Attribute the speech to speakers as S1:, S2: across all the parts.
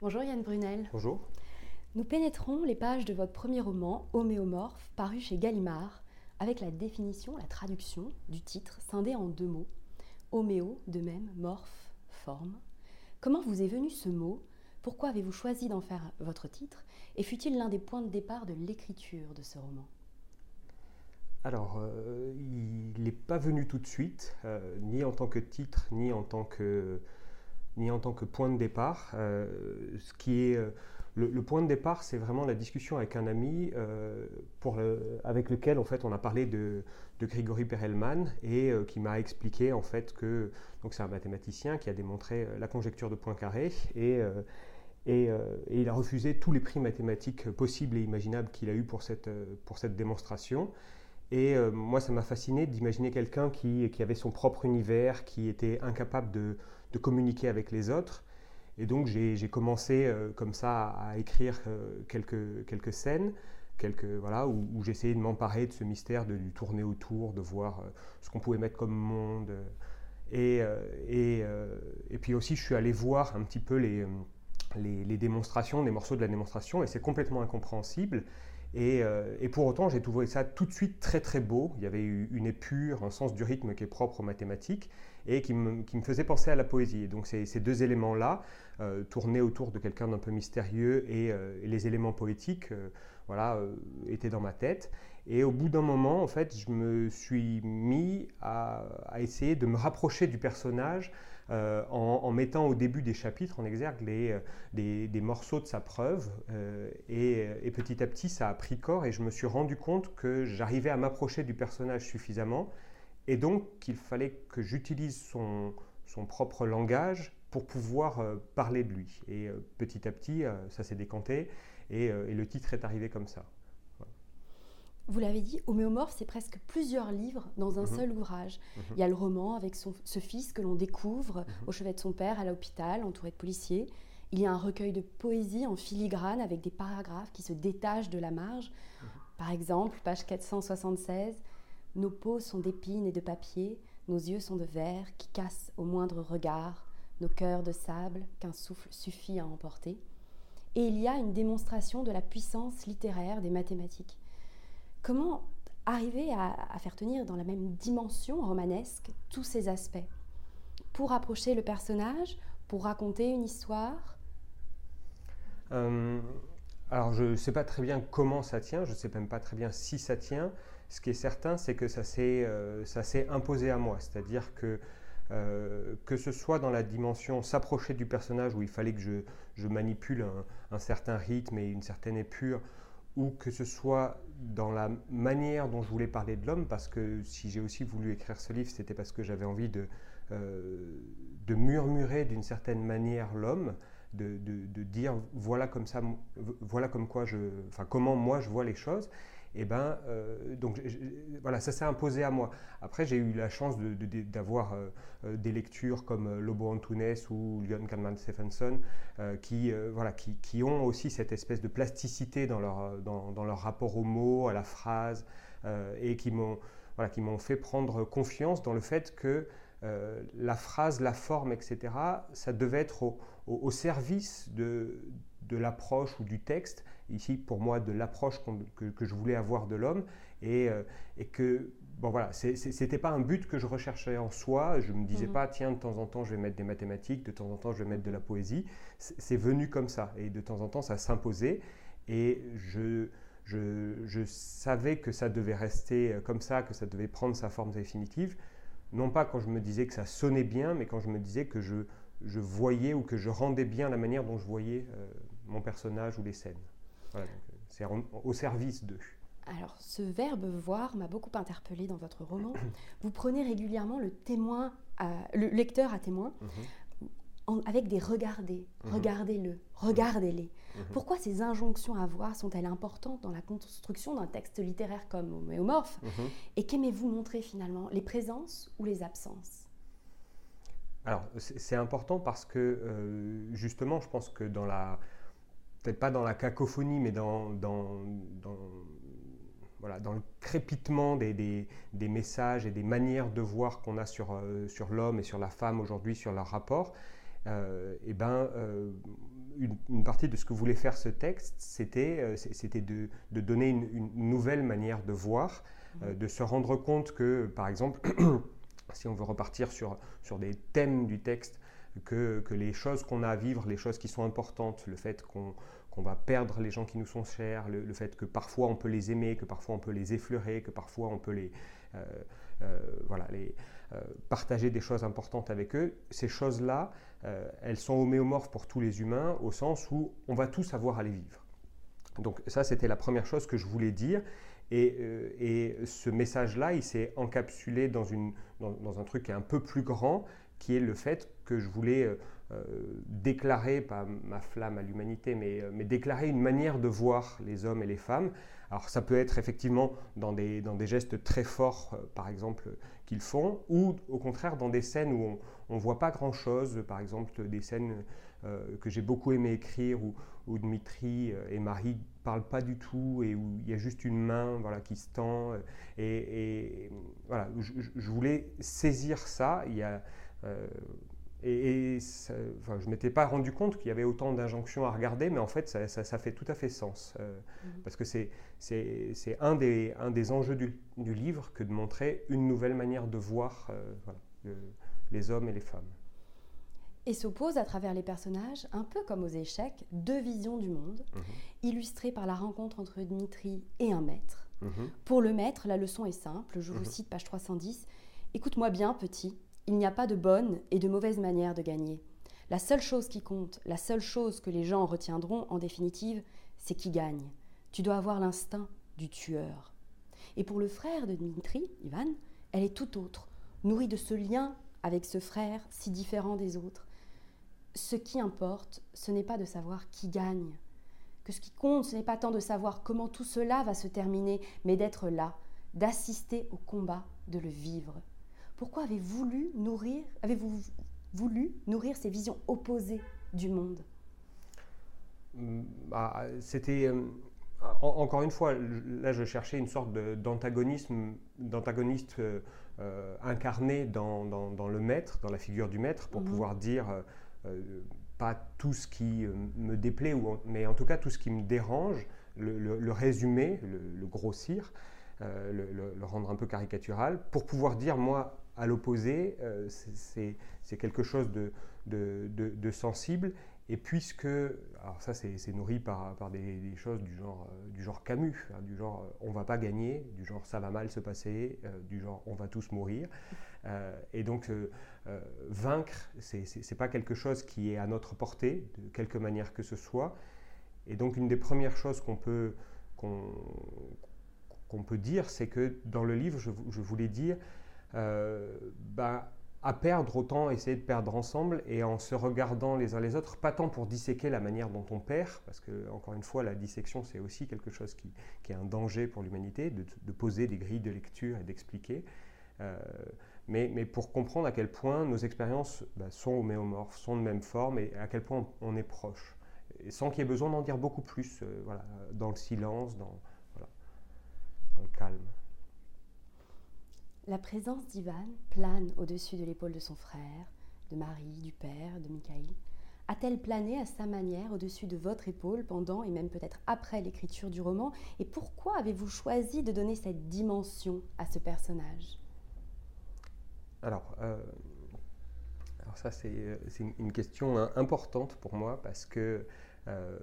S1: Bonjour Yann Brunel.
S2: Bonjour.
S1: Nous pénétrons les pages de votre premier roman, Homéomorphe, paru chez Gallimard, avec la définition, la traduction du titre, scindé en deux mots. Homéo, de même, morphe, forme. Comment vous est venu ce mot? Pourquoi avez-vous choisi d'en faire votre titre? Et fut-il l'un des points de départ de l'écriture de ce roman?
S2: Alors, euh, il n'est pas venu tout de suite, euh, ni en tant que titre, ni en tant que, ni en tant que point de départ. Euh, ce qui est le, point de départ, c'est vraiment la discussion avec un ami euh, avec lequel en fait on a parlé de, de Grigory Perelman et euh, qui m'a expliqué en fait que donc c'est un mathématicien qui a démontré euh, la conjecture de Poincaré et et, il a refusé tous les prix mathématiques possibles et imaginables qu'il a eu pour cette, pour cette démonstration. Et moi, ça m'a fasciné d'imaginer quelqu'un qui, qui, avait son propre univers, qui était incapable de, de communiquer avec les autres, et donc j'ai commencé euh, comme ça à écrire euh, quelques, quelques scènes, quelques, voilà, où, j'essayais de m'emparer de ce mystère, de lui tourner autour, de voir euh, ce qu'on pouvait mettre comme monde. Et, et, puis aussi, je suis allé voir un petit peu les, les, les démonstrations, les morceaux de la démonstration, et c'est complètement incompréhensible. Et, et, pour autant, j'ai trouvé ça tout de suite très très beau. Il y avait une épure, un sens du rythme qui est propre aux mathématiques et qui me, faisait penser à la poésie. Donc ces, deux éléments-là, euh, tourner autour de quelqu'un d'un peu mystérieux et, euh, les éléments poétiques euh, voilà, étaient dans ma tête. Et au bout d'un moment, en fait, je me suis mis à, essayer de me rapprocher du personnage en, mettant au début des chapitres en exergue les, des, morceaux de sa preuve. et, et, petit à petit, ça a pris corps et je me suis rendu compte que j'arrivais à m'approcher du personnage suffisamment et donc qu'il fallait que j'utilise son, son propre langage pour pouvoir euh, parler de lui. Et euh, petit à petit, euh, ça s'est décanté et, le titre est arrivé comme ça.
S1: Vous l'avez dit, Homéomorphe, c'est presque plusieurs livres dans un mhm. seul ouvrage. Mhm. Il y a le roman avec son, ce fils que l'on découvre mhm. au chevet de son père à l'hôpital, entouré de policiers. Il y a un recueil de poésie en filigrane avec des paragraphes qui se détachent de la marge. Par exemple, page 476, Nos peaux sont d'épines et de papier, nos yeux sont de verre qui cassent au moindre regard, nos cœurs de sable qu'un souffle suffit à emporter. Et il y a une démonstration de la puissance littéraire des mathématiques. Comment arriver à, faire tenir dans la même dimension romanesque tous ces aspects? Pour approcher le personnage, pour raconter une histoire?
S2: Euh, Alors je ne sais pas très bien comment ça tient, je ne sais même pas très bien si ça tient. Ce qui est certain, c'est que ça s'est euh, imposé à moi. C'est-à-dire que euh, que ce soit dans la dimension s'approcher du personnage où il fallait que je, manipule un, certain rythme et une certaine épure, ou que ce soit dans la manière dont je voulais parler de l'homme, parce que si j'ai aussi voulu écrire ce livre, c'était parce que j'avais envie de, euh, murmurer d'une certaine manière l'homme, de, dire voilà comme ça, voilà comme quoi je, enfin comment moi je vois les choses et eh ben, euh, donc voilà, ça s'est imposé à moi. Après, j'ai eu la chance d'avoir euh, euh, des lectures comme Lobo Antunes ou Leon Kahneman Stephenson qui, voilà, qui, qui, ont aussi cette espèce de plasticité dans leur, dans, leur rapport aux mots, à la phrase, et qui m'ont voilà, qui fait prendre confiance dans le fait que la phrase, la forme, etc., ça devait être au, au service de, de l'approche ou du texte, ici pour moi de l'approche que, que, je voulais avoir de l'homme, et, euh, et, que, bon voilà, c'était pas un but que je recherchais en soi, je me disais mhm. pas, tiens, de temps en temps je vais mettre des mathématiques, de temps en temps je vais mettre de la poésie, c'est venu comme ça, et de temps en temps ça s'imposait, et je, je, je, savais que ça devait rester euh, comme ça, que ça devait prendre sa forme définitive, non pas quand je me disais que ça sonnait bien, mais quand je me disais que je, je voyais ou que je rendais bien la manière dont je voyais euh, mon personnage ou les scènes. Euh, c'est au service d'eux.
S1: Alors, ce verbe voir m'a beaucoup interpellé dans votre roman. Vous prenez régulièrement le témoin, le lecteur à témoin, mhm. avec des regardez, mhm. regardez-le, regardez-les. Mhm. Pourquoi ces injonctions à voir sont-elles importantes dans la construction d'un texte littéraire comme Homéomorphe Et qu'aimez-vous montrer finalement, les présences ou les absences?
S2: Alors, c'est important parce que, euh, justement, je pense que dans la, peut-être pas dans la cacophonie, mais dans, dans, voilà, dans le crépitement des, des, messages et des manières de voir qu'on a sur, euh, sur l'homme et sur la femme aujourd'hui, sur leur rapport, euh, eh ben, euh, une, partie de ce que voulait faire ce texte, c'était c'était de, de, donner une, une, nouvelle manière de voir, de se rendre compte que, par exemple, si on veut repartir sur, sur des thèmes du texte, que, que les choses qu'on a à vivre, les choses qui sont importantes, le fait qu'on va perdre les gens qui nous sont chers, le, fait que parfois on peut les aimer, que parfois on peut les effleurer, que parfois on peut les, euh, euh, voilà, les, euh, partager des choses importantes avec eux, ces choses-là, elles sont homéomorphes pour tous les humains au sens où on va tous avoir à les vivre. Donc ça, c'était la première chose que je voulais dire. Et, et ce message-là, il s'est encapsulé dans, une, dans, dans, un truc un peu plus grand, qui est le fait que je voulais déclarer, pas ma flamme à l'humanité, mais, euh, mais, déclarer une manière de voir les hommes et les femmes. Alors ça peut être effectivement dans des, gestes très forts, euh, par exemple, qu'ils font, ou au contraire dans des scènes où on ne voit pas grand-chose, par exemple des scènes que j'ai beaucoup aimé écrire, où, où Dmitri et Marie parlent pas du tout, et où il y a juste une main voilà, qui se tend. Et, voilà, je, voulais saisir ça. Il y a, et, je ne m'étais pas rendu compte qu'il y avait autant d'injonctions à regarder, mais en fait, ça, fait tout à fait sens. Euh, mhm. Parce que c'est un des, un des enjeux du, livre que de montrer une nouvelle manière de voir euh, les hommes et les femmes.
S1: Et s'opposent à travers les personnages, un peu comme aux échecs, deux visions du monde, mhm. illustrées par la rencontre entre Dmitri et un maître. Mhm. Pour le maître, la leçon est simple, je vous cite page 310. Écoute-moi bien, petit, il n'y a pas de bonne et de mauvaise manière de gagner. La seule chose qui compte, la seule chose que les gens retiendront en définitive, c'est qui gagne. Tu dois avoir l'instinct du tueur. Et pour le frère de Dmitri, Ivan, elle est tout autre, nourrie de ce lien avec ce frère si différent des autres. Ce qui importe, ce n'est pas de savoir qui gagne. Que ce qui compte, ce n'est pas tant de savoir comment tout cela va se terminer, mais d'être là, d'assister au combat, de le vivre. Pourquoi avez-vous voulu nourrir, avez-vous voulu nourrir ces visions opposées du monde?
S2: Bah, C'était euh, encore une fois, là je cherchais une sorte d'antagonisme, d'antagoniste euh, euh, incarné dans, le maître, dans la figure du maître, pour mhm. pouvoir dire pas tout ce qui me déplaît, ou, mais en tout cas tout ce qui me dérange, le, résumer, le, grossir, le, rendre un peu caricatural, pour pouvoir dire moi à l'opposé, euh, c'est quelque chose de, sensible. Et puisque, alors ça c'est nourri par, des, choses du genre, euh, du genre Camus, hein, du genre euh, on va pas gagner, du genre ça va mal se passer, du genre on va tous mourir. et donc vaincre, c'est pas quelque chose qui est à notre portée, de quelque manière que ce soit. Et donc une des premières choses qu'on peut, qu'on peut dire, c'est que dans le livre, je, voulais dire, bah, à perdre, autant essayer de perdre ensemble et en se regardant les uns les autres, pas tant pour disséquer la manière dont on perd, parce que, encore une fois, la dissection, c'est aussi quelque chose qui, est un danger pour l'humanité, de, poser des grilles de lecture et d'expliquer, euh, mais, mais, pour comprendre à quel point nos expériences bah, sont homéomorphes, sont de même forme et à quel point on est proche, sans qu'il y ait besoin d'en dire beaucoup plus, euh, voilà, dans le silence, dans, voilà, dans le calme.
S1: La présence d'Ivan plane au-dessus de l'épaule de son frère, de Marie, du père, de Michael. A-t-elle plané à sa manière au-dessus de votre épaule pendant et même peut-être après l'écriture du roman? Et pourquoi avez-vous choisi de donner cette dimension à ce personnage?
S2: Alors, euh, alors, ça c'est euh, une question hein, importante pour moi parce que euh,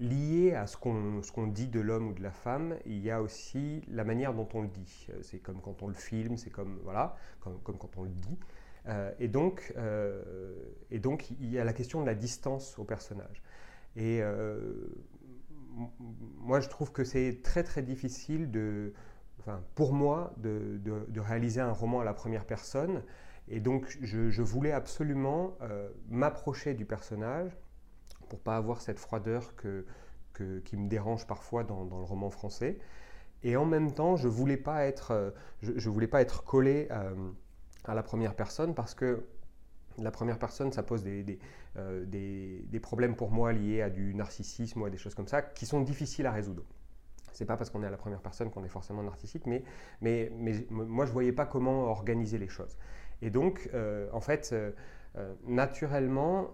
S2: lié à ce qu'on dit de l'homme ou de la femme, il y a aussi la manière dont on le dit. Euh, c'est comme quand on le filme, c'est comme, voilà, comme, quand on le dit. Euh, et, donc, euh, et donc, il y a la question de la distance au personnage. Et moi, je trouve que c'est très très difficile de, enfin, pour moi de, de, réaliser un roman à la première personne. Et donc, je, je voulais absolument m'approcher du personnage pour pas avoir cette froideur que, qui me dérange parfois dans, le roman français. Et en même temps, je voulais euh, je, voulais pas être collé euh, à, la première personne parce que la première personne, ça pose euh, des, des, problèmes pour moi liés à du narcissisme ou à des choses comme ça qui sont difficiles à résoudre. C'est pas parce qu'on est à la première personne qu'on est forcément narcissique, mais, mais, mais moi je voyais pas comment organiser les choses. Et donc, en fait, naturellement,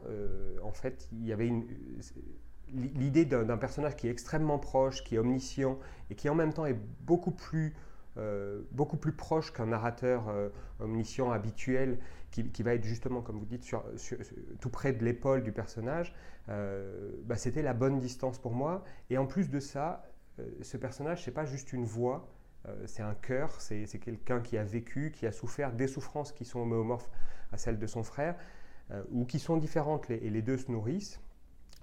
S2: en fait, il y avait une l'idée d'un personnage qui est extrêmement proche, qui est omniscient et qui en même temps est beaucoup plus, euh, beaucoup plus proche qu'un narrateur euh, omniscient habituel qui, va être justement, comme vous dites, tout près de l'épaule du personnage, euh, bah, c'était la bonne distance pour moi. Et en plus de ça, ce personnage, c'est pas juste une voix, c'est un cœur, c'est quelqu'un qui a vécu, qui a souffert des souffrances qui sont homéomorphes à celles de son frère, ou qui sont différentes, et les deux se nourrissent.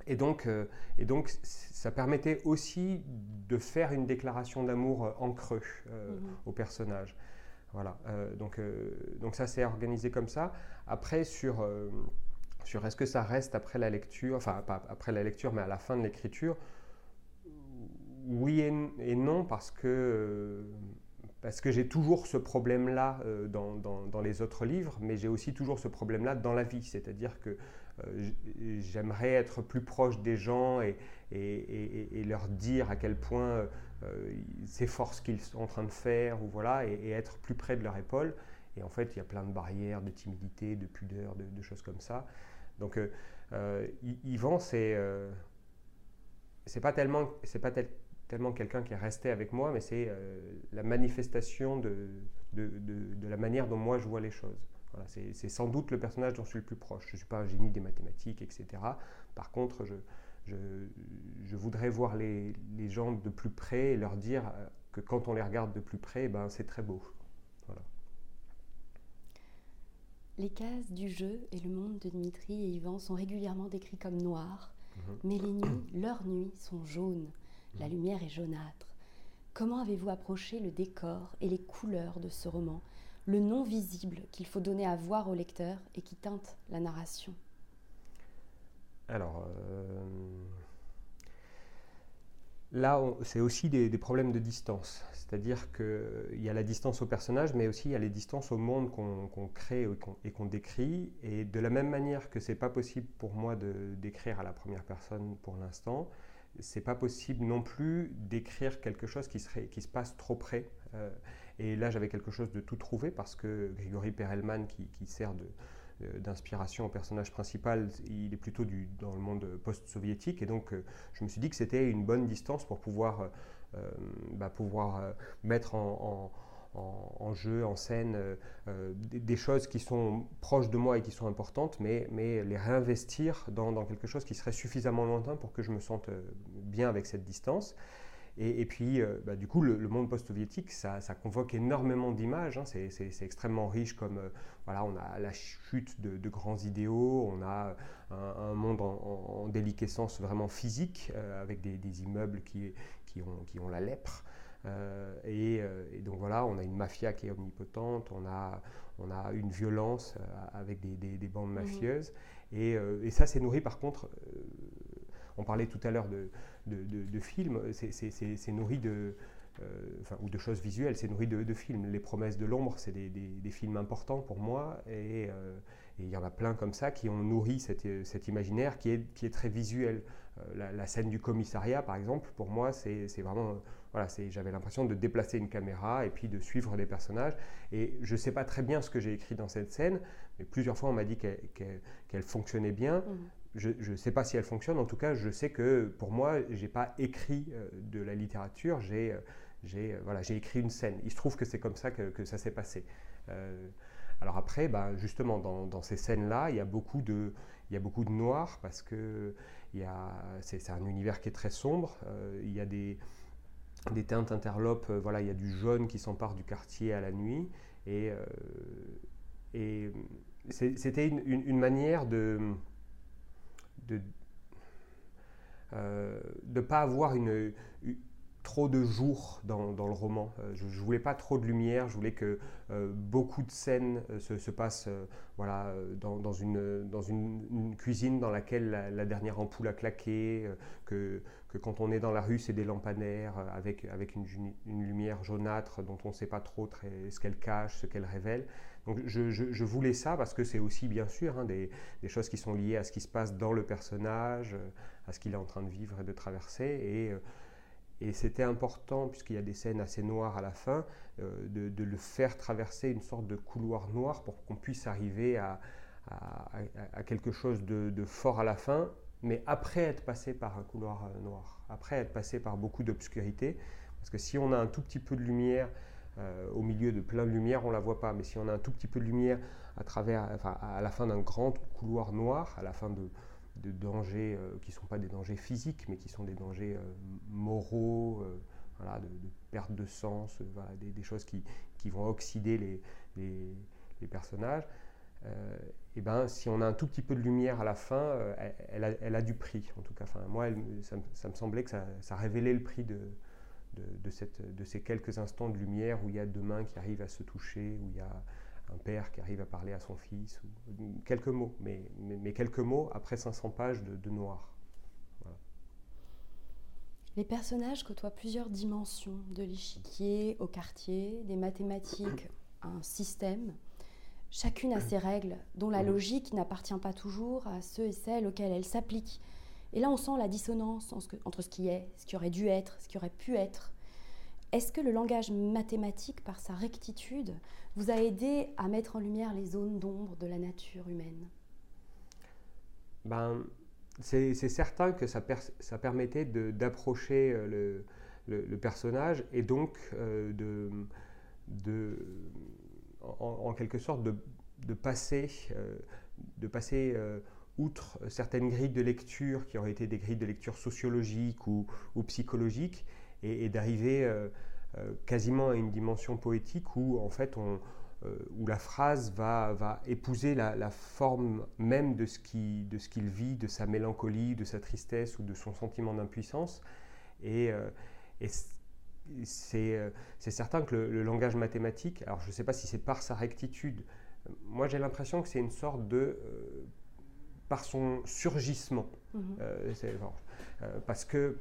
S2: Et donc, euh, et donc, ça permettait aussi de faire une déclaration d'amour euh, en creux euh, mhm. au personnage. Voilà. donc, donc ça s'est organisé comme ça. Après, sur, sur est-ce que ça reste après la lecture, enfin pas après la lecture, mais à la fin de l'écriture, oui et, non, parce que, parce que j'ai toujours ce problème-là dans, dans, les autres livres, mais j'ai aussi toujours ce problème-là dans la vie. C'est-à-dire que euh, j'aimerais être plus proche des gens et, leur dire à quel point euh, s'efforcent ce qu'ils sont en train de faire, ou voilà, et, être plus près de leur épaule. Et en fait, il y a plein de barrières, de timidité, de pudeur, de, choses comme ça. Donc, euh, Yvan, c'est c'est pas tellement, c'est tellement quelqu'un qui est resté avec moi, mais c'est la manifestation de, de, de, la manière dont moi je vois les choses c'est sans doute le personnage dont je suis le plus proche. Je ne suis pas un génie des mathématiques, etc. Par contre, je, je, voudrais voir les, les, gens de plus près et leur dire euh, que quand on les regarde de plus près, ben, c'est très beau.
S1: Les cases du jeu et le monde de Dimitri et Yvan sont régulièrement décrits comme noirs, mhm. mais les nuits, leurs nuits, sont jaunes. La lumière est jaunâtre. Comment avez-vous approché le décor et les couleurs de ce roman le non visible qu'il faut donner à voir au lecteur et qui teinte la narration?
S2: Alors, euh, là, c'est aussi des, problèmes de distance. C'est-à-dire qu'il y a la distance au personnage, mais aussi il y a les distances au monde qu'on crée et qu'on décrit. Et de la même manière que c'est pas possible pour moi d'écrire à la première personne pour l'instant, c'est pas possible non plus d'écrire quelque chose qui, serait, qui se passe trop près. Euh, et là, j'avais quelque chose de tout trouvé parce que Grigory Perelman, qui, sert euh, d'inspiration au personnage principal, il est plutôt du, dans le monde post-soviétique. Et donc, euh, je me suis dit que c'était une bonne distance pour pouvoir, bah, pouvoir mettre en, jeu, en scène, des, choses qui sont proches de moi et qui sont importantes, mais, mais les réinvestir dans, dans, quelque chose qui serait suffisamment lointain pour que je me sente bien avec cette distance. Et, puis, euh, bah, du coup, le, monde post-soviétique, ça, convoque énormément d'images. Hein. C'est extrêmement riche comme, euh, voilà, on a la chute de, grands idéaux, on a un, monde en, déliquescence vraiment physique, euh, avec des, immeubles qui, qui, ont, qui, ont, la lèpre. Et, donc voilà, on a une mafia qui est omnipotente, on a, on a une violence avec des, bandes mmh mafieuses. Et, et, ça, c'est nourri par contre, on parlait tout à l'heure de de, films, c'est nourri de, euh, ou de choses visuelles, c'est nourri de, films. Les promesses de l'ombre, c'est des, films importants pour moi, et, euh, il y en a plein comme ça qui ont nourri cet imaginaire qui est, qui est très visuel. Euh, la, scène du commissariat, par exemple, pour moi, c'est vraiment, voilà, j'avais l'impression de déplacer une caméra et puis de suivre des personnages. Et je ne sais pas très bien ce que j'ai écrit dans cette scène, mais plusieurs fois on m'a dit qu'elle fonctionnait bien. Mmh je ne sais pas si elle fonctionne, en tout cas, je sais que pour moi, je n'ai pas écrit euh, de la littérature, j'ai euh, euh, voilà, écrit une scène. Il se trouve que c'est comme ça que, ça s'est passé. alors après, bah, justement, dans, ces scènes-là, il y a beaucoup de, il y a beaucoup de noir parce que c'est un univers qui est très sombre. il y a des, des teintes interlopes, voilà, il y a du jaune qui s'empare du quartier à la nuit. Et, et c'était une, manière de de ne euh, pas avoir une, trop de jours dans, le roman. Euh, je ne voulais pas trop de lumière, je voulais que euh, beaucoup de scènes se, passent voilà, dans, une, cuisine dans laquelle la, dernière ampoule a claqué, que, quand on est dans la rue, c'est des lampadaires avec, une, lumière jaunâtre dont on ne sait pas trop ce qu'elle cache, ce qu'elle révèle. Donc je, voulais ça parce que c'est aussi bien sûr hein, des, choses qui sont liées à ce qui se passe dans le personnage, euh, à ce qu'il est en train de vivre et de traverser. Euh, et c'était important, puisqu'il y a des scènes assez noires à la fin, euh, de, le faire traverser une sorte de couloir noir pour qu'on puisse arriver à, quelque chose de, fort à la fin, mais après être passé par un couloir noir, après être passé par beaucoup d'obscurité. Parce que si on a un tout petit peu de lumière au milieu de plein de lumière, on ne la voit pas. Mais si on a un tout petit peu de lumière à, travers, à la fin d'un grand couloir noir, à la fin de, de dangers qui ne sont pas des dangers physiques, mais qui sont des dangers moraux, voilà, de, perte de sens, des, choses qui, qui, vont oxyder les, les, personnages. Euh, et ben, si on a un tout petit peu de lumière à la fin, euh, elle, a, elle, a, du prix, en tout cas. Enfin, moi, ça, ça, me semblait que ça, ça révélait le prix de, de, de, cette, de, ces quelques instants de lumière où il y a deux mains qui arrivent à se toucher, où il y a un père qui arrive à parler à son fils, ou, quelques mots, mais, mais, mais, quelques mots après 500 pages de, noir.
S1: Les personnages côtoient plusieurs dimensions, de l'échiquier au quartier, des mathématiques un système. Chacune a ses règles, dont la logique n'appartient pas toujours à ceux et celles auxquels elle s'applique. Et là, on sent la dissonance entre ce qui est, ce qui aurait dû être, ce qui aurait pu être. Est-ce que le langage mathématique, par sa rectitude, vous a aidé à mettre en lumière les zones d'ombre de la nature humaine?
S2: Ben, c'est certain que ça, permettait d'approcher euh, le, personnage et donc euh, de, en, quelque sorte de, passer, euh, outre certaines grilles de lecture qui auraient été des grilles de lecture sociologiques ou psychologiques et, d'arriver quasiment à une dimension poétique où en fait on, euh, où la phrase va, va épouser la, forme même de ce qu'il vit, de sa mélancolie, de sa tristesse ou de son sentiment d'impuissance. Et, euh, et euh, c'est certain que le, langage mathématique, alors je ne sais pas si c'est par sa rectitude, moi j'ai l'impression que c'est une sorte de... par son surgissement. Mhm. que parce qu'il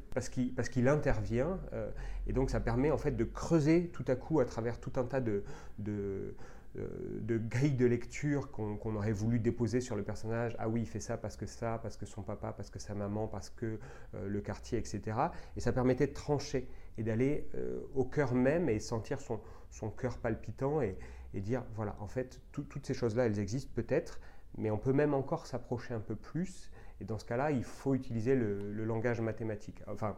S2: parce qu'il intervient et donc ça permet en fait de creuser tout à coup à travers tout un tas de, de de grilles de lecture qu'on aurait voulu déposer sur le personnage. Ah oui, il fait ça parce que ça, parce que son papa, parce que sa maman, parce que euh, le quartier, etc. Et ça permettait de trancher et d'aller euh, au cœur même et sentir son, son cœur palpitant et, dire, voilà, en fait, toutes ces choses-là, elles existent peut-être, mais on peut même encore s'approcher un peu plus. Et dans ce cas-là, il faut utiliser le, langage mathématique. Enfin,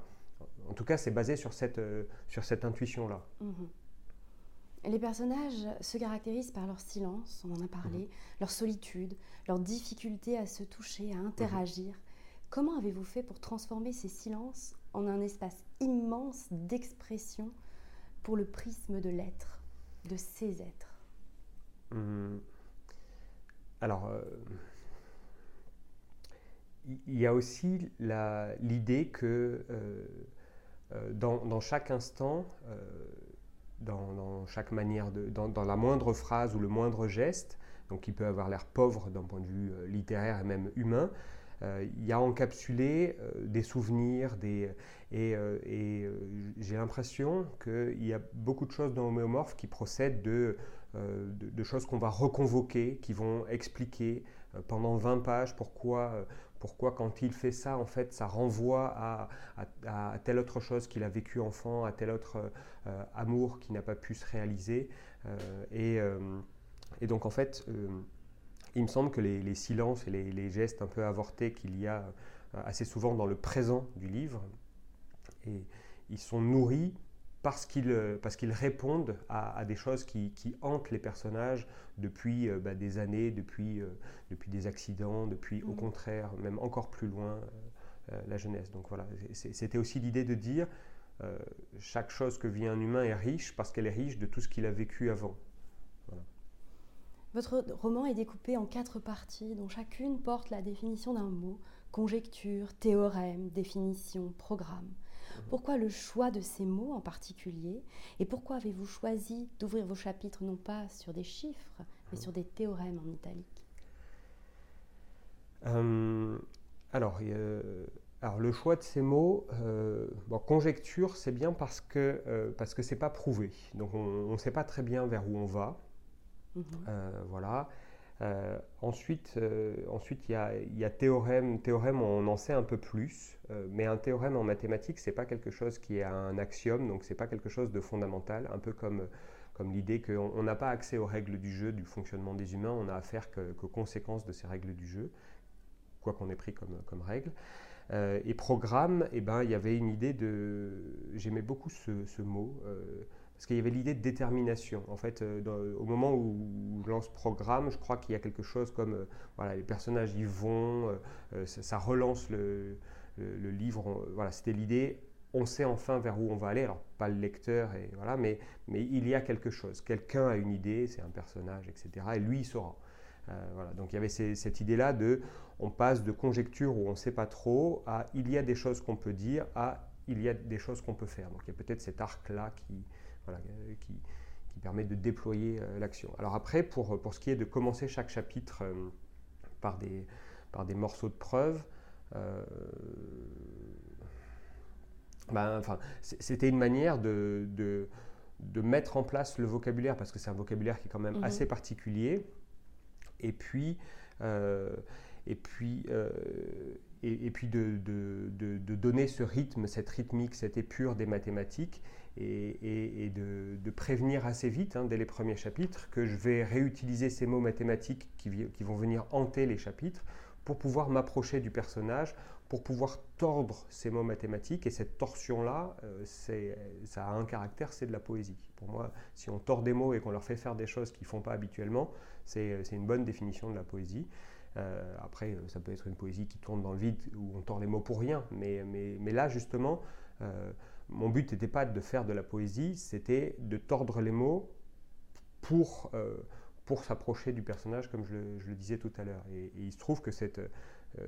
S2: en tout cas, c'est basé sur cette, euh, sur cette intuition-là. Mmh
S1: les personnages se caractérisent par leur silence, on en a parlé, mhm. leur solitude, leur difficulté à se toucher, à interagir. Mhm. Comment avez-vous fait pour transformer ces silences en un espace immense d'expression pour le prisme de l'être, de ces êtres?
S2: Hum. Alors, euh, il y a aussi l'idée que euh, euh, dans, chaque instant, dans, chaque manière, dans, la moindre phrase ou le moindre geste, donc qui peut avoir l'air pauvre d'un point de vue euh, littéraire et même humain, euh, il y a encapsulé euh, des souvenirs, et, j'ai l'impression qu'il y a beaucoup de choses dans Homéomorphe qui procèdent de, de, choses qu'on va reconvoquer, qui vont expliquer pendant 20 pages pourquoi, pourquoi quand il fait ça, en fait, ça renvoie à, à, telle autre chose qu'il a vécu enfant, à tel autre euh, amour qui n'a pas pu se réaliser. Euh, et, euh, et, donc, en fait, il me semble que les, silences et les, gestes un peu avortés qu'il y a assez souvent dans le présent du livre, et ils sont nourris parce qu'ils parce qu'ils répondent à, des choses qui, qui, hantent les personnages depuis bah, des années, depuis, depuis des accidents, depuis au mmh. contraire, même encore plus loin, la jeunesse. Donc voilà, c'était aussi l'idée de dire euh, chaque chose que vit un humain est riche parce qu'elle est riche de tout ce qu'il a vécu avant.
S1: Votre roman est découpé en quatre parties dont chacune porte la définition d'un mot, conjecture, théorème, définition, programme. Pourquoi le choix de ces mots en particulier Et pourquoi avez-vous choisi d'ouvrir vos chapitres non pas sur des chiffres, mais sur des théorèmes en italique
S2: euh, Alors, alors le choix de ces mots, euh, conjecture, c'est bien parce que euh, parce que c'est pas prouvé, donc on ne sait pas très bien vers où on va. Mhm. Euh, ensuite, ensuite il y a, théorème. Théorème, on en sait un peu plus, mais un théorème en mathématiques, c'est pas quelque chose qui est un axiome, donc c'est pas quelque chose de fondamental, un peu comme comme l'idée qu'on n'a pas accès aux règles du jeu, du fonctionnement des humains, on a affaire qu'aux conséquences de ces règles du jeu, quoi qu'on ait pris comme, comme règle. Euh, et programme, eh ben, il y avait une idée de... J'aimais beaucoup ce, mot, euh, parce qu'il y avait l'idée de détermination. En fait, euh, au moment où je lance programme, je crois qu'il y a quelque chose comme, voilà, les personnages y vont, ça, relance le, le, livre. voilà, c'était l'idée, on sait enfin vers où on va aller. Alors, pas le lecteur, et, voilà, mais, mais il y a quelque chose. Quelqu'un a une idée, c'est un personnage, etc. Et lui, il saura. voilà, donc il y avait cette idée-là de on passe de conjecture où on ne sait pas trop à il y a des choses qu'on peut dire à il y a des choses qu'on peut faire. Donc il y a peut-être cet arc-là qui, voilà, qui, permet de déployer euh, l'action. Alors après, pour, pour ce qui est de commencer chaque chapitre euh, par, des, par des morceaux de preuve, euh, ben, enfin, c'était une manière de, de, mettre en place le vocabulaire, parce que c'est un vocabulaire qui est quand même mhm. assez particulier, et puis et puis, euh, et, puis de, de, donner ce rythme, cette rythmique, cette épure des mathématiques, et, de, prévenir assez vite, hein, dès les premiers chapitres, que je vais réutiliser ces mots mathématiques qui, vont venir hanter les chapitres pour pouvoir m'approcher du personnage, pour pouvoir tordre ces mots mathématiques. Et cette torsion-là, euh, ça a un caractère, c'est de la poésie. Pour moi, si on tord des mots et qu'on leur fait faire des choses qu'ils ne font pas habituellement, c'est une bonne définition de la poésie. Euh, après, euh, ça peut être une poésie qui tourne dans le vide, où on tord les mots pour rien. Mais, là, justement, euh, mon but n'était pas de faire de la poésie, c'était de tordre les mots pour, pour s'approcher du personnage, comme je le, disais tout à l'heure. Et, il se trouve que cette,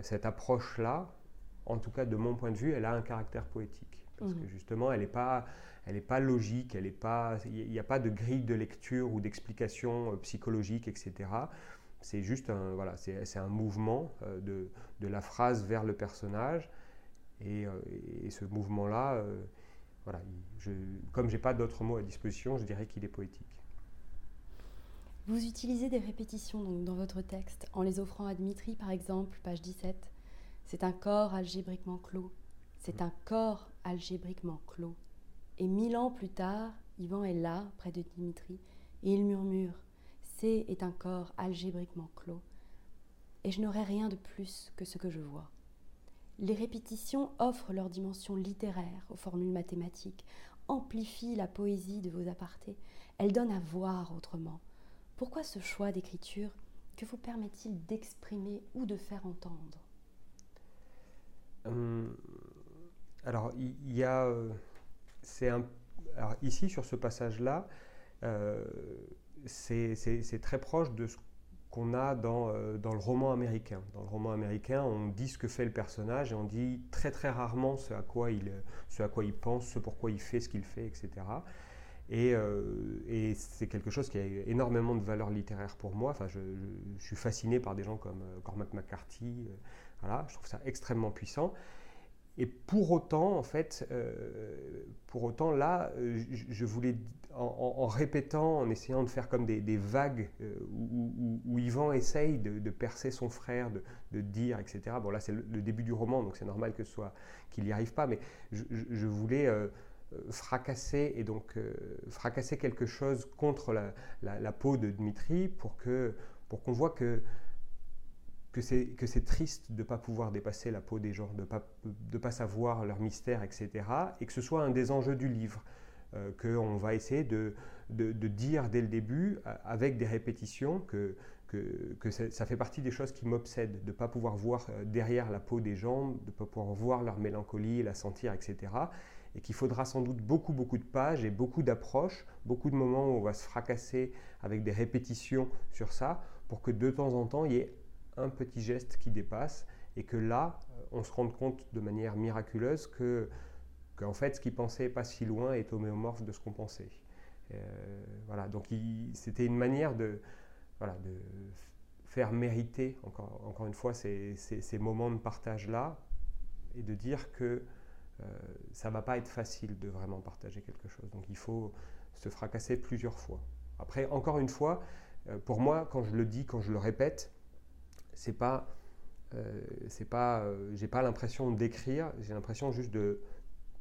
S2: cette approche-là, en tout cas de mon point de vue, elle a un caractère poétique. Parce que mmh. justement, elle n'est pas, elle pas logique, il n'y a pas de grille de lecture ou d'explication psychologique, etc c'est juste un, voilà, c'est, un mouvement euh, de, de, la phrase vers le personnage. Et, euh, et ce mouvement-là, euh, voilà, je, comme je n'ai pas d'autres mots à disposition, je dirais qu'il est poétique.
S1: Vous utilisez des répétitions donc, dans votre texte, en les offrant à Dmitri, par exemple, page 17. C'est un corps algébriquement clos. C'est un corps algébriquement clos. Et mille ans plus tard, Ivan est là, près de Dmitri, et il murmure C est un corps algébriquement clos, et je n'aurai rien de plus que ce que je vois. Les répétitions offrent leur dimension littéraire aux formules mathématiques, amplifient la poésie de vos apartés, elles donnent à voir autrement. Pourquoi ce choix d'écriture Que vous permet-il d'exprimer ou de faire entendre?
S2: Hum, Alors, il y, a. Euh, ici, sur ce passage-là, euh, c'est très proche de ce qu'on a euh, dans, le roman américain. Dans le roman américain, on dit ce que fait le personnage et on dit très très rarement ce à quoi il, ce à quoi il pense, ce pourquoi il fait ce qu'il fait, etc. Euh, et, c'est quelque chose qui a énormément de valeur littéraire pour moi. Enfin, je, suis fasciné par des gens comme euh, Cormac McCarthy. voilà, je trouve ça extrêmement puissant. Et pour autant, en fait, pour autant, là, je voulais en, répétant, en essayant de faire comme des, vagues euh, où, Yvan essaye de, percer son frère, de, dire, etc. Bon, là, c'est le, début du roman, donc c'est normal que soit qu'il n'y arrive pas, mais je, voulais euh, euh, fracasser et donc fracasser quelque chose contre la, peau de Dmitri pour pour qu'on voit que que c'est, triste de ne pas pouvoir dépasser la peau des gens, de ne pas, de pas savoir leur mystère, etc. Et que ce soit un des enjeux du livre. Euh, qu'on va essayer de, de, dire dès le début, avec des répétitions, que, que, que ça fait partie des choses qui m'obsèdent, de ne pas pouvoir voir euh, derrière la peau des gens, de ne pas pouvoir voir leur mélancolie, la sentir, etc. Et qu'il faudra sans doute beaucoup, beaucoup de pages et beaucoup d'approches, beaucoup de moments où on va se fracasser avec des répétitions sur ça, pour que de temps en temps, il y ait un petit geste qui dépasse et que là, euh, on se rende compte de manière miraculeuse que en fait, ce qu'il pensait pas si loin est homéomorphe de ce qu'on pensait. Euh, voilà, donc c'était une manière de, voilà, de faire mériter, encore, encore une fois, ces, ces, moments de partage-là, et de dire que euh, ça va pas être facile de vraiment partager quelque chose. Donc il faut se fracasser plusieurs fois. Après, encore une fois, euh, pour moi, quand je le dis, quand je le répète, c'est pas, c'est pas, j'ai pas l'impression d'écrire, j'ai l'impression juste de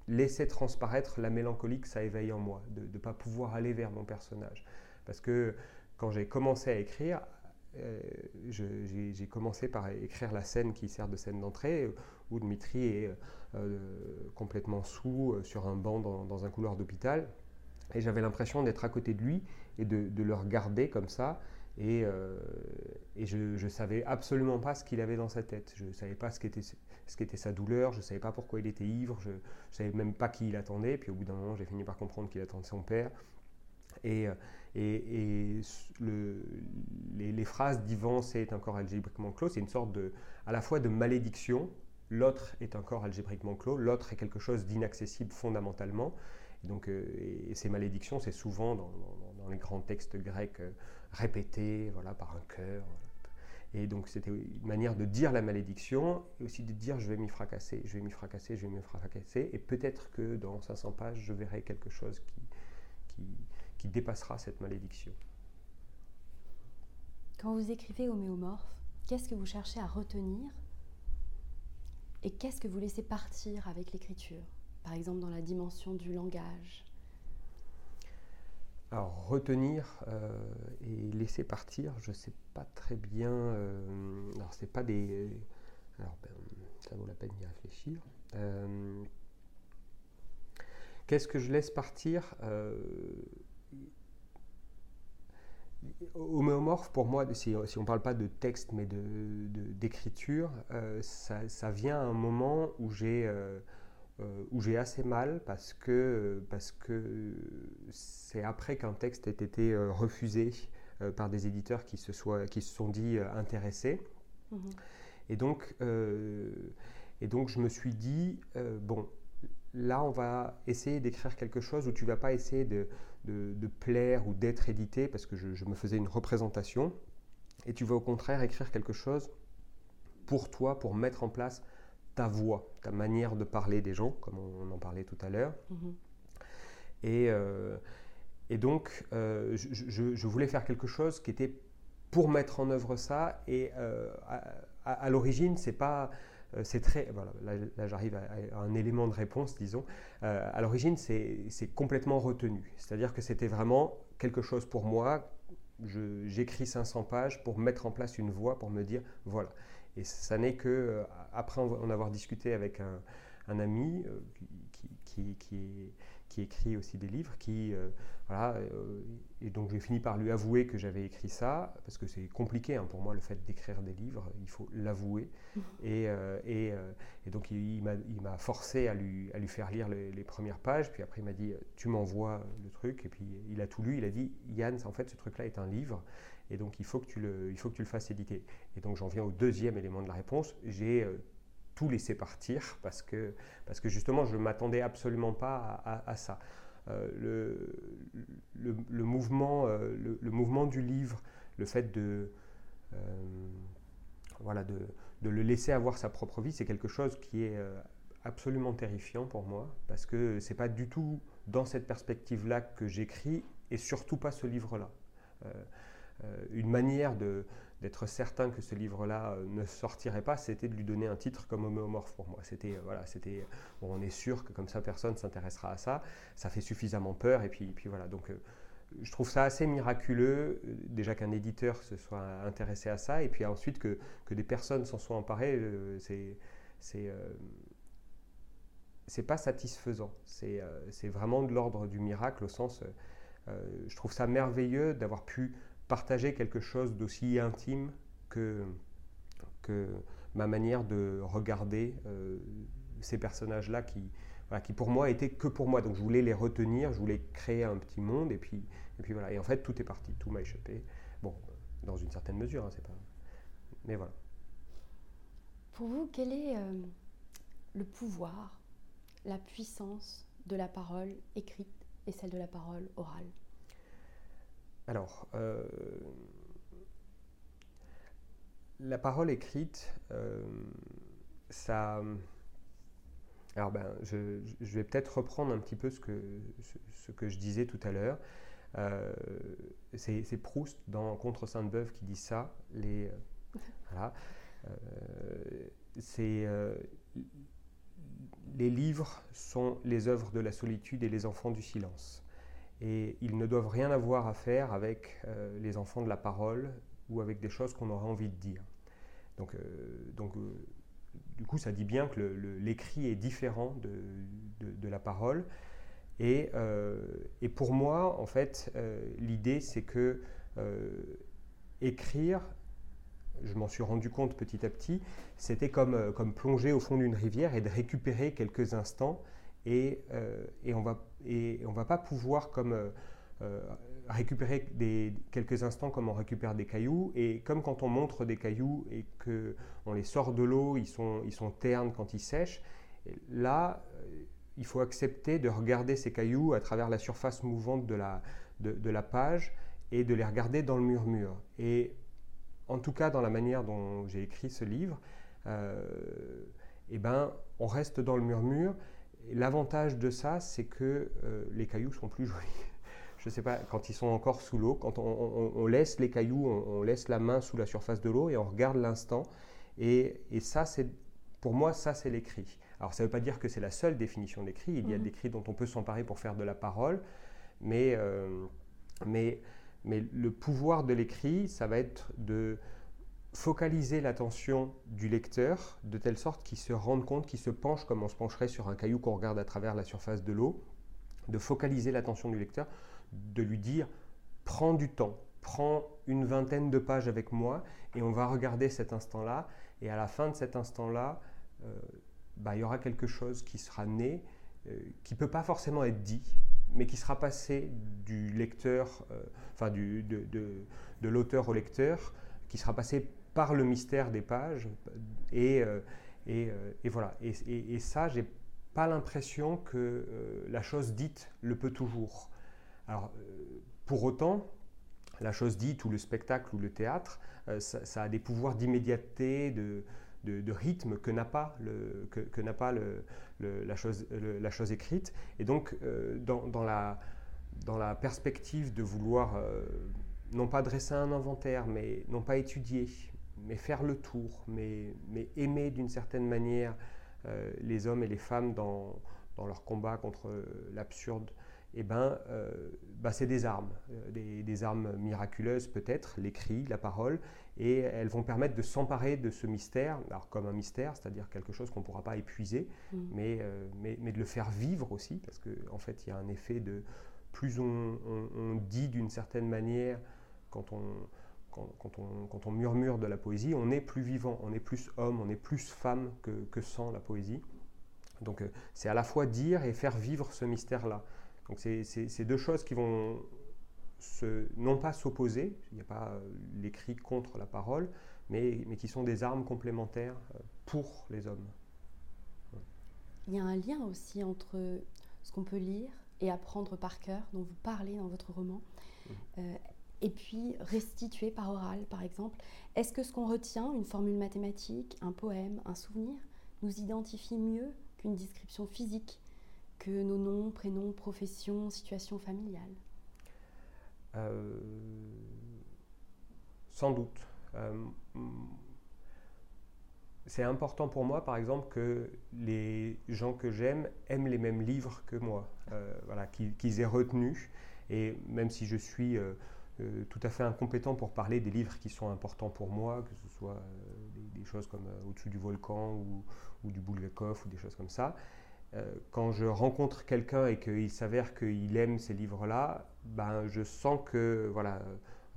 S2: laisser transparaître la mélancolie que ça éveille en moi, de ne pas pouvoir aller vers mon personnage. Parce que quand j'ai commencé à écrire, euh, j'ai commencé par écrire la scène qui sert de scène d'entrée, où Dmitri est euh, complètement sous sur un banc dans, un couloir d'hôpital. Et j'avais l'impression d'être à côté de lui et de, le regarder comme ça. Et, et je ne savais absolument pas ce qu'il avait dans sa tête. Je ne savais pas ce qu'était ce qu'était sa douleur, je ne savais pas pourquoi il était ivre, je ne savais même pas qui il attendait. Puis au bout d'un moment, j'ai fini par comprendre qu'il attendait son père. Et, euh, les, phrases d'Ivan, c'est un corps algébriquement clos, c'est une sorte de, à la fois de malédiction. L'autre est un corps algébriquement clos, l'autre est quelque chose d'inaccessible fondamentalement. Et donc, euh, et, ces malédictions, c'est souvent dans, les grands textes grecs euh, répétés voilà, par un cœur. Et donc c'était une manière de dire la malédiction et aussi de dire je vais m'y fracasser, je vais m'y fracasser, je vais m'y fracasser. Et peut-être que dans 500 pages, je verrai quelque chose qui, qui, qui dépassera cette malédiction.
S1: Quand vous écrivez homéomorphe, qu'est-ce que vous cherchez à retenir et qu'est-ce que vous laissez partir avec l'écriture? Par exemple dans la dimension du langage,
S2: alors, retenir euh, et laisser partir, je ne sais pas très bien. Euh, alors, c'est pas des. Alors, ben, ça vaut la peine d'y réfléchir. Euh, qu'est-ce que je laisse partir Homéomorphe, pour moi, si, on ne parle pas de texte mais d'écriture, de, ça, ça, vient à un moment où j'ai euh, où j'ai assez mal parce que parce que c'est après qu'un texte ait été euh, refusé euh, par des éditeurs qui se, soient, qui se sont dit intéressés. Mhm. Et, donc, et donc je me suis dit, bon, là on va essayer d'écrire quelque chose où tu vas pas essayer de, de, plaire ou d'être édité parce que je, je, me faisais une représentation et tu vas au contraire écrire quelque chose pour toi, pour mettre en place ta voix, ta manière de parler des gens, comme on en parlait tout à l'heure. Mhm. Et, euh, et, donc, euh, je, voulais faire quelque chose qui était pour mettre en œuvre ça. Et euh, à, l'origine, c'est pas. C'est très. Voilà, là, j'arrive à, un élément de réponse, disons. à l'origine, c'est complètement retenu. C'est-à-dire que c'était vraiment quelque chose pour moi. J'écris 500 pages pour mettre en place une voix, pour me dire voilà. Et ça n'est que euh, après en avoir discuté avec un, ami euh, qui, qui, qui, écrit aussi des livres, qui euh, voilà, et donc j'ai fini par lui avouer que j'avais écrit ça parce que c'est compliqué hein, pour moi le fait d'écrire des livres, il faut l'avouer. Et, et, et, donc il, il m'a forcé à lui, à lui faire lire les, les, premières pages, puis après il m'a dit tu m'envoies le truc, et puis il a tout lu, il a dit Yann, en fait ce truc-là est un livre, et donc il faut que tu le, il faut que tu le fasses éditer. Et donc j'en viens au deuxième élément de la réponse. J'ai euh, tout laissé partir parce que, parce que justement je ne m'attendais absolument pas à, ça. Euh, le, le, mouvement, euh, le, mouvement du livre, le fait de, voilà, de, de, le laisser avoir sa propre vie, c'est quelque chose qui est absolument terrifiant pour moi parce que c'est pas du tout dans cette perspective-là que j'écris et surtout pas ce livre-là. Une manière d'être certain que ce livre-là euh, ne sortirait pas, c'était de lui donner un titre comme homéomorphe pour moi. C'était euh, voilà, c'était on est sûr que comme ça personne s'intéressera à ça. Ça fait suffisamment peur et puis puis voilà. Donc je trouve ça assez miraculeux déjà qu'un éditeur se soit intéressé à ça et puis ensuite que, que des personnes s'en soient emparées. c'est c'est c'est pas satisfaisant. C'est vraiment de l'ordre du miracle au sens. je trouve ça merveilleux d'avoir pu partager quelque chose d'aussi intime que, que ma manière de regarder euh, ces personnages-là qui, qui pour moi étaient que pour moi. Donc je voulais les retenir, je voulais créer un petit monde et puis, et puis voilà. Et en fait tout est parti, tout m'a échappé. Bon, dans une certaine mesure, hein, c'est pas. Mais voilà.
S1: Pour vous, quel est euh, le pouvoir, la puissance de la parole écrite et celle de la parole orale?
S2: Alors, euh, la parole écrite, euh, ça. Alors, ben, je, vais peut-être reprendre un petit peu ce que, je disais tout à l'heure. Euh, c'est Proust dans Contre Sainte-Beuve qui dit ça. Les, voilà. c'est les livres sont les œuvres de la solitude et les enfants du silence. Et ils ne doivent rien avoir à faire avec euh, les enfants de la parole ou avec des choses qu'on aurait envie de dire. Donc, donc du coup, ça dit bien que l'écrit est différent de, la parole. Et, et, pour moi, en fait, l'idée, c'est que écrire je m'en suis rendu compte petit à petit, c'était comme, euh, comme plonger au fond d'une rivière et de récupérer quelques instants. Et, euh, et on va, et on va pas pouvoir comme euh, récupérer des, quelques instants comme on récupère des cailloux. Et comme quand on montre des cailloux et qu'on les sort de l'eau, ils sont, ils sont ternes quand ils sèchent, là, il faut accepter de regarder ces cailloux à travers la surface mouvante de la, de la page et de les regarder dans le murmure. Et en tout cas dans la manière dont j'ai écrit ce livre, euh, eh ben, on reste dans le murmure. L'avantage de ça, c'est que euh, les cailloux sont plus jolis. Je ne sais pas, quand ils sont encore sous l'eau, quand on, laisse les cailloux, on, laisse la main sous la surface de l'eau et on regarde l'instant. Et, ça, c'est pour moi, ça, c'est l'écrit. Alors, ça ne veut pas dire que c'est la seule définition d'écrit. Il y a mmh. l'écrit dont on peut s'emparer pour faire de la parole, mais, euh, mais mais le pouvoir de l'écrit, ça va être de focaliser l'attention du lecteur de telle sorte qu'il se rende compte, qu'il se penche comme on se pencherait sur un caillou qu'on regarde à travers la surface de l'eau, de focaliser l'attention du lecteur, de lui dire prends du temps, prends une vingtaine de pages avec moi et on va regarder cet instant-là. Et à la fin de cet instant-là, euh, bah, il y aura quelque chose qui sera né, euh, qui ne peut pas forcément être dit, mais qui sera passé du lecteur, euh, enfin du, de, de, l'auteur au lecteur, qui sera passé par le mystère des pages. Et, euh, euh, voilà. Et, ça, j'ai pas l'impression que la chose dite le peut toujours. Alors, pour autant, la chose dite ou le spectacle ou le théâtre, ça, a des pouvoirs d'immédiateté, de, rythme que n'a pas, que, pas la, chose, la chose écrite. Et donc, euh, dans, la, perspective de vouloir euh, non pas dresser un inventaire, mais non pas étudier, mais faire le tour, mais, mais aimer d'une certaine manière euh, les hommes et les femmes dans, dans leur combat contre l'absurde, eh ben, bah, c'est des armes, des, des, armes miraculeuses peut-être, l'écrit, la parole, et elles vont permettre de s'emparer de ce mystère, alors comme un mystère, c'est-à-dire quelque chose qu'on ne pourra pas épuiser, mm. euh, mais, mais, de le faire vivre aussi, parce qu'en en fait, il y a un effet de plus on, dit d'une certaine manière, quand on, quand, on, quand, on, murmure de la poésie, on est plus vivant, on est plus homme, on est plus femme que, que sans la poésie. Donc euh, c'est à la fois dire et faire vivre ce mystère-là. Donc c'est deux choses qui vont non pas s'opposer, il n'y a pas euh, l'écrit contre la parole, mais, mais, qui sont des armes complémentaires euh, pour les hommes.
S1: Il y a un lien aussi entre ce qu'on peut lire et apprendre par cœur, dont vous parlez dans votre roman, mmh. euh, et puis restituer par oral, par exemple. Est-ce que ce qu'on retient, une formule mathématique, un poème, un souvenir, nous identifie mieux qu'une description physique, que nos noms, prénoms, professions, situations familiales?
S2: Euh, sans doute. Euh, c'est important pour moi, par exemple, que les gens que j'aime aiment les mêmes livres que moi, euh, voilà, qu'ils aient retenu. Et même si je suis tout à fait incompétent pour parler des livres qui sont importants pour moi, que ce soit des, choses comme Au-dessus du volcan ou, ou, du Bulgakov ou des choses comme ça, quand je rencontre quelqu'un et qu'il s'avère qu'il aime ces livres-là, ben, je sens que voilà,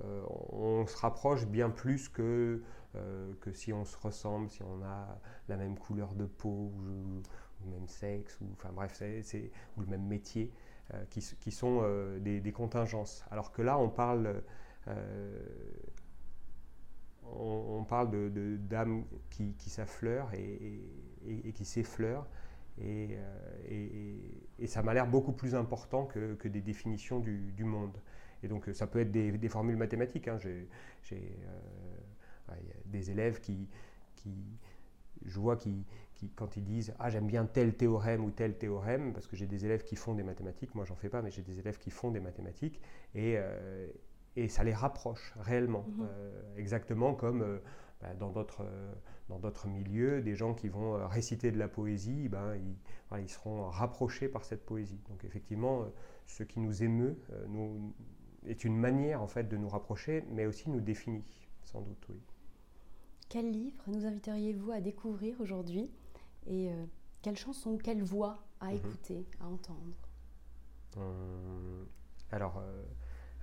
S2: euh, on se rapproche bien plus que, euh, que si on se ressemble, si on a la même couleur de peau ou, le même sexe, ou, enfin bref, c'est, ou le même métier, euh, qui, qui, sont des, contingences. Alors que là, on parle, on, parle de, d'âmes qui, qui s'affleurent et, qui s'effleurent. Et, ça m'a l'air beaucoup plus important que, que des définitions du, monde. Et donc ça peut être des, formules mathématiques. Hein. J'ai euh, des élèves qui je vois qui, qui, quand ils disent ah j'aime bien tel théorème ou tel théorème parce que j'ai des élèves qui font des mathématiques, moi j'en fais pas, mais j'ai des élèves qui font des mathématiques et, euh, et ça les rapproche réellement, mmh euh, exactement comme bah, dans d'autres dans d'autres milieux, des gens qui vont réciter de la poésie, ben, ils, ils, seront rapprochés par cette poésie. Donc effectivement, ce qui nous émeut nous, est une manière en fait de nous rapprocher, mais aussi nous définit, sans doute, oui.
S1: Quel livre nous inviteriez-vous à découvrir aujourd'hui? Et euh, quelle chanson, quelle voix à mhm. écouter, à entendre?
S2: Hum, Alors, euh,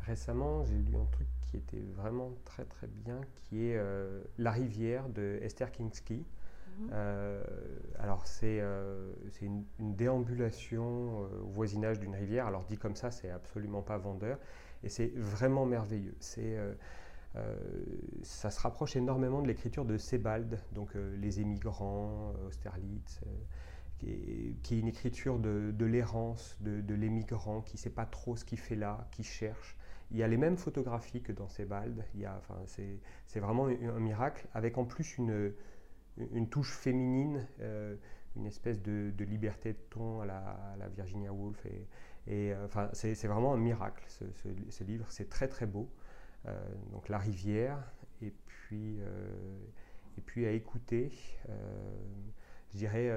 S2: récemment, j'ai lu un truc qui était vraiment très très bien, qui est euh, La rivière de Esther Kinsky. Mhm. alors c'est une, une, déambulation au voisinage d'une rivière. Alors dit comme ça, c'est absolument pas vendeur, et c'est vraiment merveilleux. C'est euh, ça se rapproche énormément de l'écriture de Sebald, donc euh, Les émigrants, euh, Austerlitz, qui est, une écriture de, l'errance, de, l'émigrant qui ne sait pas trop ce qu'il fait là, qui cherche. Il y a les mêmes photographies que dans Sebald, enfin, c'est vraiment un, miracle, avec en plus une, touche féminine, une espèce de, liberté de ton à la, Virginia Woolf. Et, enfin, c'est vraiment un miracle, ce livre, c'est très très beau. Euh, donc la rivière, et puis, euh, et puis à écouter, euh, je dirais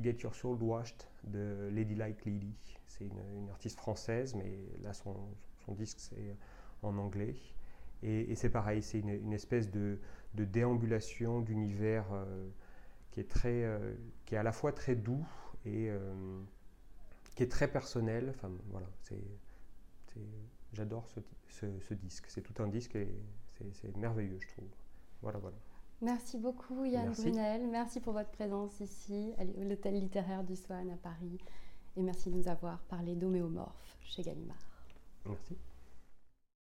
S2: Get Your Soul Washed de Lady Like Lily. C'est une, artiste française, mais là son, son disque c'est en anglais. Et, c'est pareil, c'est une, espèce de, de déambulation d'univers qui, est très, qui est à la fois très doux et qui est très personnel. Enfin, voilà, c'est J'adore ce, disque. C'est tout un disque et c'est merveilleux, je trouve. Voilà, voilà.
S1: Merci beaucoup Yann Brunel. Merci pour votre présence ici à l'hôtel littéraire du Swan à Paris. Et merci de nous avoir parlé d'homéomorphe chez Gallimard.
S2: Merci.